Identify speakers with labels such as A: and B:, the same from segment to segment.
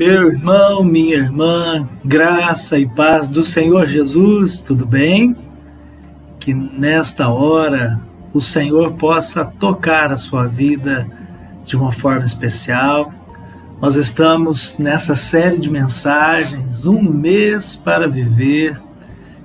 A: Meu irmão, minha irmã, graça e paz do Senhor Jesus, tudo bem? Que nesta hora o Senhor possa tocar a sua vida de uma forma especial. Nós estamos nessa série de mensagens, um mês para viver.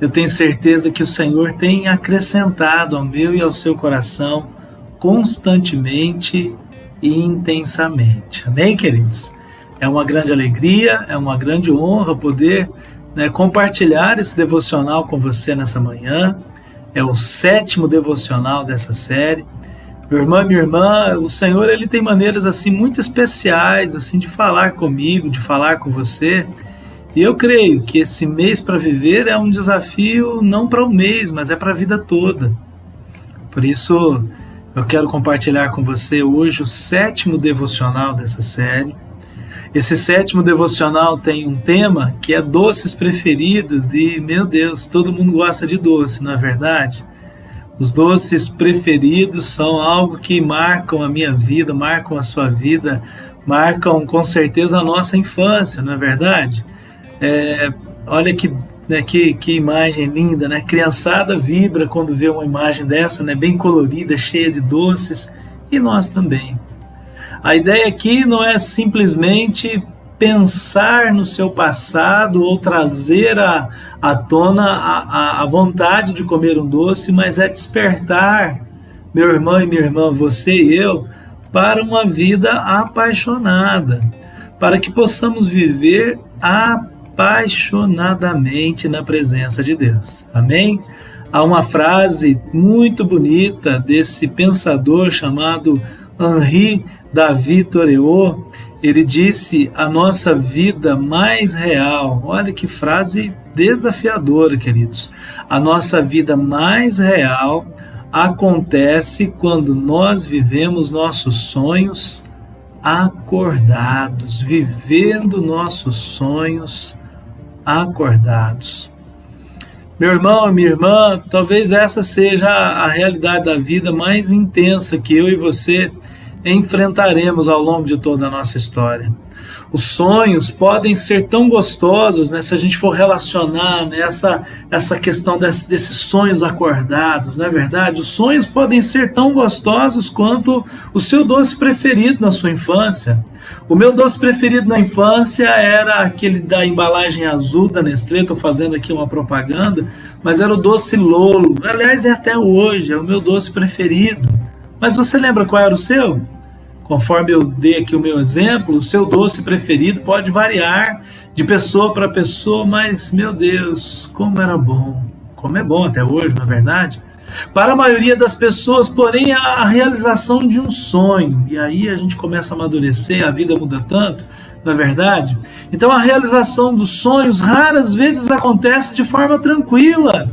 A: Eu tenho certeza que o Senhor tem acrescentado ao meu e ao seu coração constantemente e intensamente. Amém, queridos? É uma grande alegria, é uma grande honra poder né, compartilhar esse devocional com você nessa manhã. É o sétimo devocional dessa série. Meu irmão minha irmã, o Senhor ele tem maneiras assim muito especiais assim de falar comigo, de falar com você. E eu creio que esse mês para viver é um desafio não para o um mês, mas é para a vida toda. Por isso, eu quero compartilhar com você hoje o sétimo devocional dessa série. Esse sétimo devocional tem um tema que é doces preferidos e, meu Deus, todo mundo gosta de doce, não é verdade? Os doces preferidos são algo que marcam a minha vida, marcam a sua vida, marcam com certeza a nossa infância, não é verdade? É, olha que, né, que, que imagem linda, né? Criançada vibra quando vê uma imagem dessa, né? Bem colorida, cheia de doces, e nós também. A ideia aqui não é simplesmente pensar no seu passado ou trazer à, à tona a, a, vontade de comer um doce, mas é despertar, meu irmão e minha irmã, você e eu, para uma vida apaixonada, para que possamos viver apaixonadamente na presença de Deus. Amém? Há uma frase muito bonita desse pensador chamado Henri Davi Toreou, ele disse a nossa vida mais real. Olha que frase desafiadora, queridos. A nossa vida mais real acontece quando nós vivemos nossos sonhos acordados, vivendo nossos sonhos acordados. Meu irmão, minha irmã, talvez essa seja a realidade da vida mais intensa que eu e você enfrentaremos ao longo de toda a nossa história. Os sonhos podem ser tão gostosos, né, se a gente for relacionar né, essa, essa questão desse, desses sonhos acordados, não é verdade? Os sonhos podem ser tão gostosos quanto o seu doce preferido na sua infância. O meu doce preferido na infância era aquele da embalagem azul da Nestlé, estou fazendo aqui uma propaganda, mas era o doce Lolo. Aliás, é até hoje, é o meu doce preferido. Mas você lembra qual era o seu? Conforme eu dei aqui o meu exemplo, o seu doce preferido pode variar de pessoa para pessoa, mas meu Deus, como era bom, como é bom até hoje, na é verdade. Para a maioria das pessoas, porém, a realização de um sonho, e aí a gente começa a amadurecer, a vida muda tanto, não é verdade? Então a realização dos sonhos raras vezes acontece de forma tranquila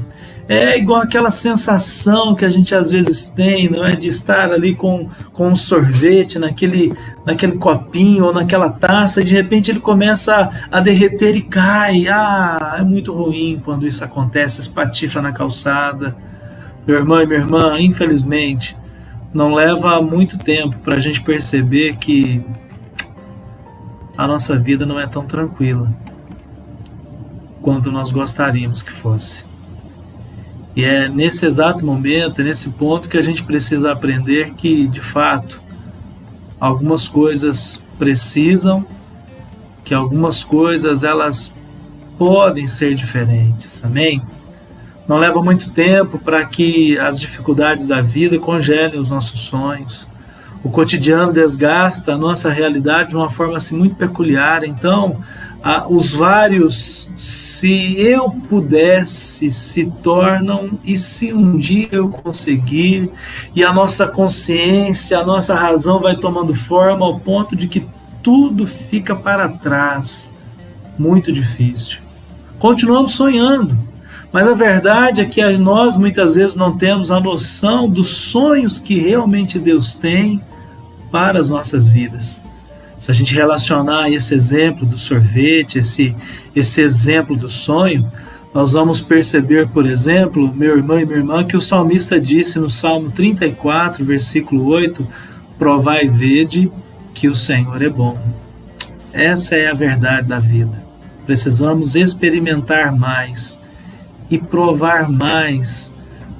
A: é igual aquela sensação que a gente às vezes tem, não é? De estar ali com, com um sorvete naquele, naquele copinho ou naquela taça e de repente ele começa a, derreter e cai. Ah, é muito ruim quando isso acontece, espatifa na calçada. Meu irmão e minha irmã, infelizmente, não leva muito tempo para a gente perceber que a nossa vida não é tão tranquila quanto nós gostaríamos que fosse. E é nesse exato momento, é nesse ponto que a gente precisa aprender que, de fato, algumas coisas precisam, que algumas coisas elas podem ser diferentes. Amém? Não leva muito tempo para que as dificuldades da vida congelem os nossos sonhos. O cotidiano desgasta a nossa realidade de uma forma assim muito peculiar. Então, ah, os vários, se eu pudesse, se tornam, e se um dia eu conseguir, e a nossa consciência, a nossa razão vai tomando forma ao ponto de que tudo fica para trás. Muito difícil. Continuamos sonhando, mas a verdade é que nós muitas vezes não temos a noção dos sonhos que realmente Deus tem para as nossas vidas. Se a gente relacionar esse exemplo do sorvete, esse, esse exemplo do sonho, nós vamos perceber, por exemplo, meu irmão e minha irmã, que o salmista disse no Salmo 34, versículo 8: Provai e vede que o Senhor é bom. Essa é a verdade da vida. Precisamos experimentar mais e provar mais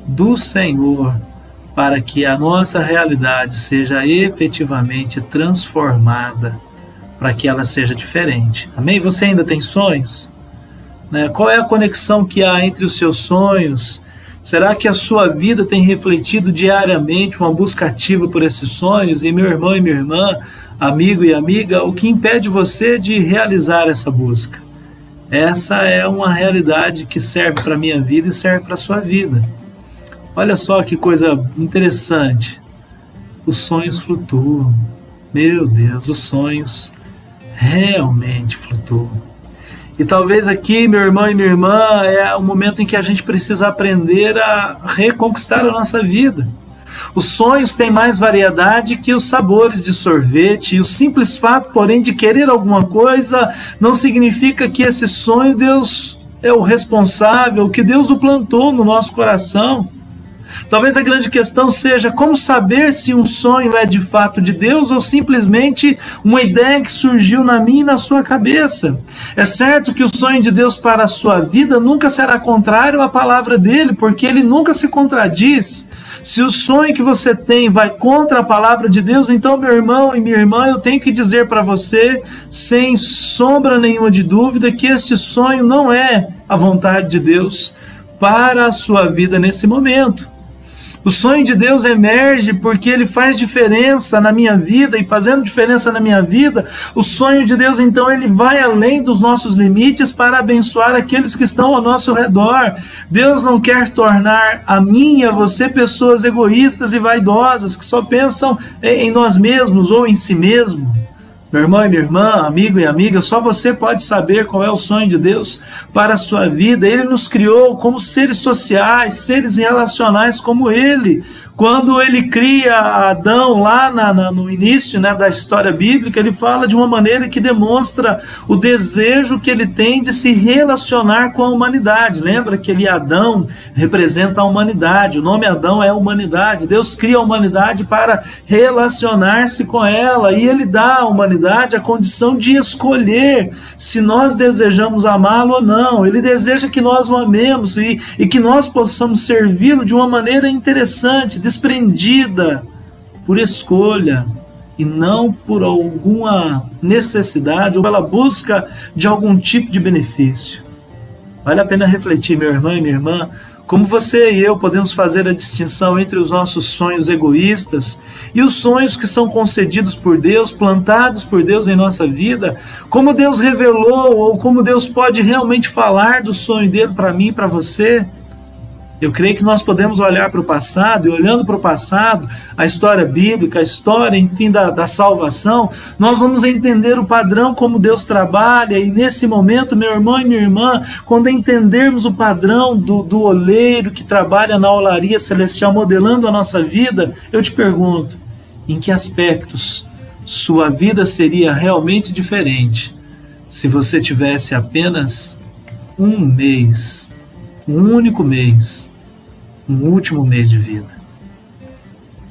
A: do Senhor para que a nossa realidade seja efetivamente transformada, para que ela seja diferente. Amém? Você ainda tem sonhos? Né? Qual é a conexão que há entre os seus sonhos? Será que a sua vida tem refletido diariamente uma busca ativa por esses sonhos? E meu irmão e minha irmã, amigo e amiga, o que impede você de realizar essa busca? Essa é uma realidade que serve para a minha vida e serve para a sua vida. Olha só que coisa interessante. Os sonhos flutuam. Meu Deus, os sonhos realmente flutuam. E talvez aqui, meu irmão e minha irmã, é o momento em que a gente precisa aprender a reconquistar a nossa vida. Os sonhos têm mais variedade que os sabores de sorvete, e o simples fato, porém, de querer alguma coisa não significa que esse sonho Deus é o responsável, que Deus o plantou no nosso coração. Talvez a grande questão seja como saber se um sonho é de fato de Deus ou simplesmente uma ideia que surgiu na minha e na sua cabeça. É certo que o sonho de Deus para a sua vida nunca será contrário à palavra dele, porque ele nunca se contradiz. Se o sonho que você tem vai contra a palavra de Deus, então, meu irmão e minha irmã, eu tenho que dizer para você, sem sombra nenhuma de dúvida, que este sonho não é a vontade de Deus para a sua vida nesse momento. O sonho de Deus emerge porque ele faz diferença na minha vida e fazendo diferença na minha vida, o sonho de Deus então ele vai além dos nossos limites para abençoar aqueles que estão ao nosso redor. Deus não quer tornar a mim e a você pessoas egoístas e vaidosas que só pensam em nós mesmos ou em si mesmo. Meu irmão e minha irmã, amigo e amiga, só você pode saber qual é o sonho de Deus para a sua vida. Ele nos criou como seres sociais, seres relacionais como Ele. Quando ele cria Adão lá na, na, no início né, da história bíblica, ele fala de uma maneira que demonstra o desejo que ele tem de se relacionar com a humanidade. Lembra que ele Adão representa a humanidade, o nome Adão é humanidade. Deus cria a humanidade para relacionar-se com ela e ele dá à humanidade a condição de escolher se nós desejamos amá-lo ou não. Ele deseja que nós o amemos e, e que nós possamos servi-lo de uma maneira interessante desprendida por escolha e não por alguma necessidade ou pela busca de algum tipo de benefício. Vale a pena refletir, meu irmão e minha irmã, como você e eu podemos fazer a distinção entre os nossos sonhos egoístas e os sonhos que são concedidos por Deus, plantados por Deus em nossa vida, como Deus revelou ou como Deus pode realmente falar do sonho dele para mim e para você. Eu creio que nós podemos olhar para o passado e, olhando para o passado, a história bíblica, a história, enfim, da, da salvação, nós vamos entender o padrão como Deus trabalha. E nesse momento, meu irmão e minha irmã, quando entendermos o padrão do, do oleiro que trabalha na olaria celestial, modelando a nossa vida, eu te pergunto: em que aspectos sua vida seria realmente diferente se você tivesse apenas um mês, um único mês um último mês de vida.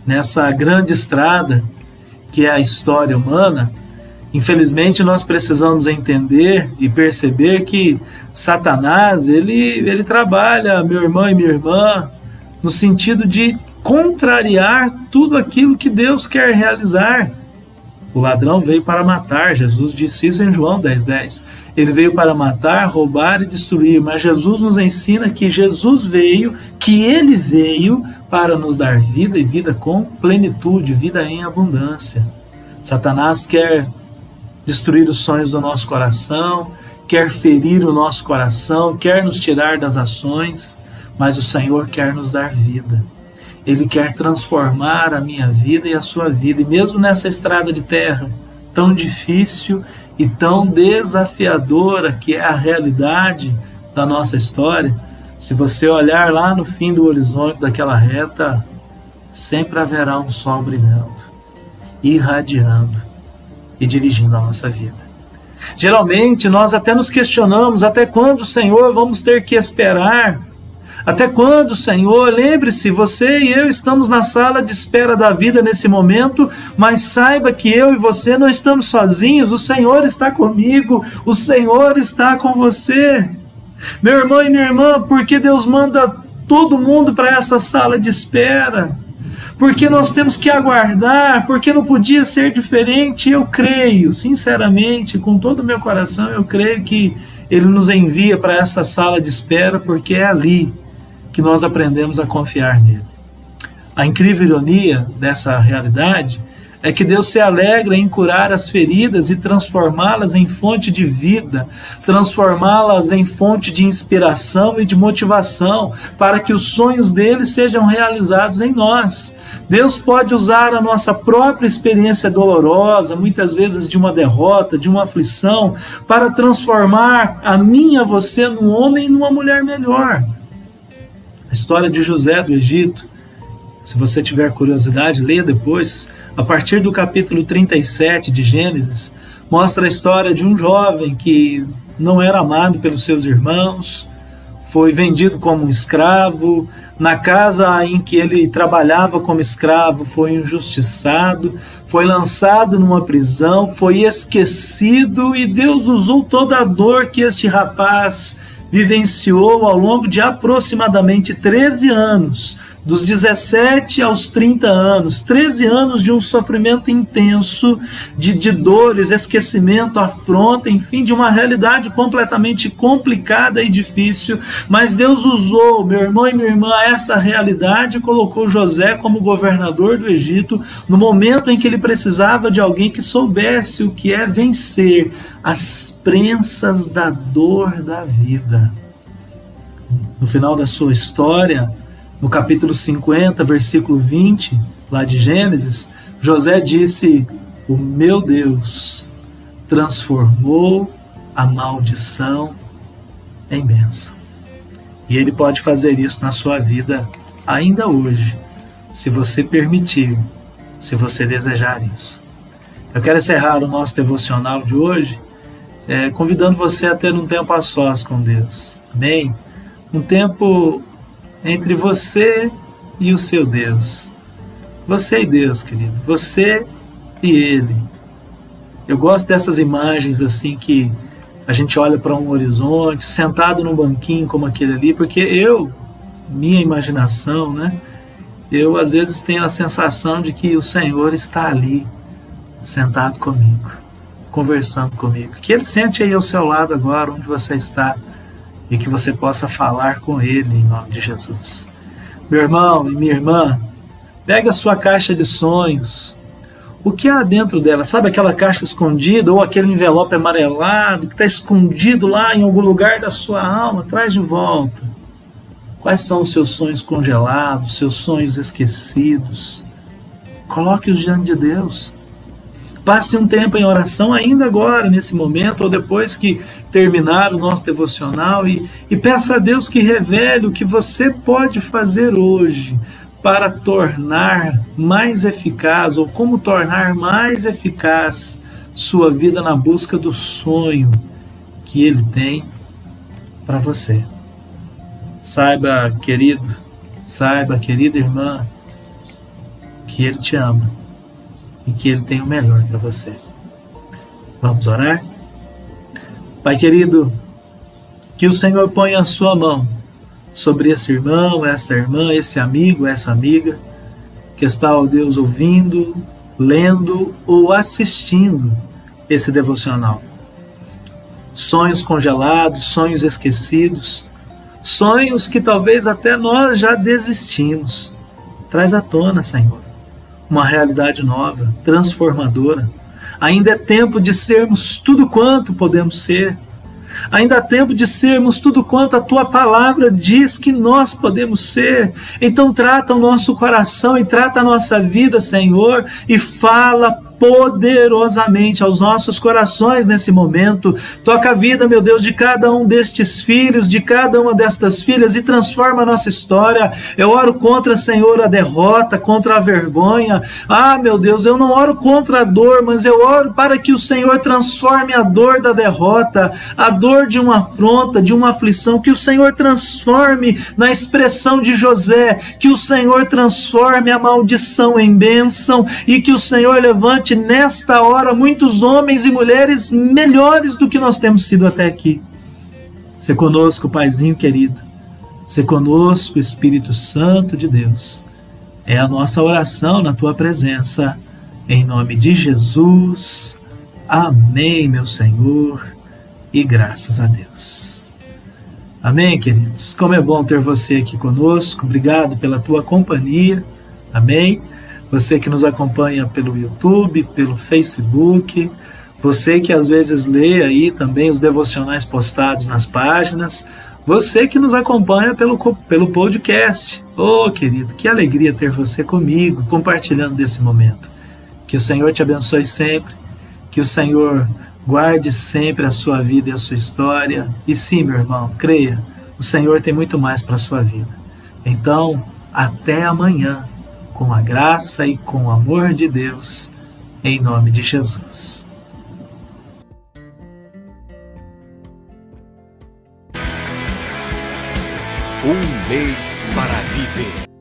A: Nessa grande estrada que é a história humana, infelizmente nós precisamos entender e perceber que Satanás, ele, ele trabalha, meu irmão e minha irmã, no sentido de contrariar tudo aquilo que Deus quer realizar. O ladrão veio para matar, Jesus disse isso em João 10,10. 10. Ele veio para matar, roubar e destruir, mas Jesus nos ensina que Jesus veio, que ele veio para nos dar vida e vida com plenitude, vida em abundância. Satanás quer destruir os sonhos do nosso coração, quer ferir o nosso coração, quer nos tirar das ações, mas o Senhor quer nos dar vida. Ele quer transformar a minha vida e a sua vida. E mesmo nessa estrada de terra tão difícil e tão desafiadora que é a realidade da nossa história, se você olhar lá no fim do horizonte daquela reta, sempre haverá um sol brilhando, irradiando e dirigindo a nossa vida. Geralmente nós até nos questionamos até quando, Senhor, vamos ter que esperar Até quando, Senhor? Lembre-se, você e eu estamos na sala de espera da vida nesse momento, mas saiba que eu e você não estamos sozinhos, o Senhor está comigo, o Senhor está com você. Meu irmão e minha irmã, por que Deus manda todo mundo para essa sala de espera? Porque nós temos que aguardar, porque não podia ser diferente. Eu creio, sinceramente, com todo o meu coração, eu creio que Ele nos envia para essa sala de espera, porque é ali que nós aprendemos a confiar nele. A incrível ironia dessa realidade é que Deus se alegra em curar as feridas e transformá-las em fonte de vida, transformá-las em fonte de inspiração e de motivação para que os sonhos dele sejam realizados em nós. Deus pode usar a nossa própria experiência dolorosa, muitas vezes de uma derrota, de uma aflição, para transformar a mim e a você num homem e numa mulher melhor. A história de José do Egito, se você tiver curiosidade, leia depois. A partir do capítulo 37 de Gênesis, mostra a história de um jovem que não era amado pelos seus irmãos, foi vendido como um escravo, na casa em que ele trabalhava como escravo foi injustiçado, foi lançado numa prisão, foi esquecido e Deus usou toda a dor que este rapaz vivenciou ao longo de aproximadamente 13 anos dos 17 aos 30 anos, 13 anos de um sofrimento intenso, de, de dores, esquecimento, afronta, enfim, de uma realidade completamente complicada e difícil. Mas Deus usou, meu irmão e minha irmã, essa realidade e colocou José como governador do Egito no momento em que ele precisava de alguém que soubesse o que é vencer as prensas da dor da vida. No final da sua história, no capítulo 50, versículo 20, lá de Gênesis, José disse: O meu Deus transformou a maldição em bênção. E ele pode fazer isso na sua vida ainda hoje, se você permitir, se você desejar isso. Eu quero encerrar o nosso devocional de hoje é, convidando você a ter um tempo a sós com Deus. Amém? Um tempo entre você e o seu Deus. Você e Deus, querido. Você e Ele. Eu gosto dessas imagens assim que a gente olha para um horizonte, sentado num banquinho como aquele ali, porque eu, minha imaginação, né? Eu às vezes tenho a sensação de que o Senhor está ali, sentado comigo, conversando comigo. Que Ele sente aí ao seu lado agora, onde você está e que você possa falar com Ele em nome de Jesus. Meu irmão e minha irmã, pega a sua caixa de sonhos. O que há dentro dela? Sabe aquela caixa escondida ou aquele envelope amarelado que está escondido lá em algum lugar da sua alma? Traz de volta. Quais são os seus sonhos congelados, seus sonhos esquecidos? Coloque-os diante de Deus. Passe um tempo em oração ainda agora, nesse momento, ou depois que terminar o nosso devocional, e, e peça a Deus que revele o que você pode fazer hoje para tornar mais eficaz, ou como tornar mais eficaz sua vida na busca do sonho que Ele tem para você. Saiba, querido, saiba, querida irmã, que Ele te ama e que Ele tem o melhor para você. Vamos orar? Pai querido, que o Senhor ponha a sua mão sobre esse irmão, essa irmã, esse amigo, essa amiga que está, ó Deus, ouvindo, lendo ou assistindo esse devocional. Sonhos congelados, sonhos esquecidos, sonhos que talvez até nós já desistimos. Traz à tona, Senhor uma realidade nova, transformadora. Ainda é tempo de sermos tudo quanto podemos ser. Ainda há tempo de sermos tudo quanto a tua palavra diz que nós podemos ser. Então trata o nosso coração e trata a nossa vida, Senhor, e fala poderosamente aos nossos corações nesse momento. Toca a vida, meu Deus, de cada um destes filhos, de cada uma destas filhas e transforma a nossa história. Eu oro contra, Senhor, a derrota, contra a vergonha. Ah, meu Deus, eu não oro contra a dor, mas eu oro para que o Senhor transforme a dor da derrota, a dor de uma afronta, de uma aflição, que o Senhor transforme na expressão de José, que o Senhor transforme a maldição em bênção e que o Senhor levante nesta hora muitos homens e mulheres melhores do que nós temos sido até aqui. Se conosco, Paizinho querido. Se conosco, Espírito Santo de Deus. É a nossa oração na tua presença. Em nome de Jesus. Amém, meu Senhor. E graças a Deus. Amém, queridos. Como é bom ter você aqui conosco. Obrigado pela tua companhia. Amém. Você que nos acompanha pelo YouTube, pelo Facebook, você que às vezes lê aí também os devocionais postados nas páginas, você que nos acompanha pelo, pelo podcast. Oh, querido, que alegria ter você comigo, compartilhando desse momento. Que o Senhor te abençoe sempre, que o Senhor guarde sempre a sua vida e a sua história. E sim, meu irmão, creia, o Senhor tem muito mais para a sua vida. Então, até amanhã com a graça e com o amor de Deus, em nome de Jesus.
B: Um mês para viver.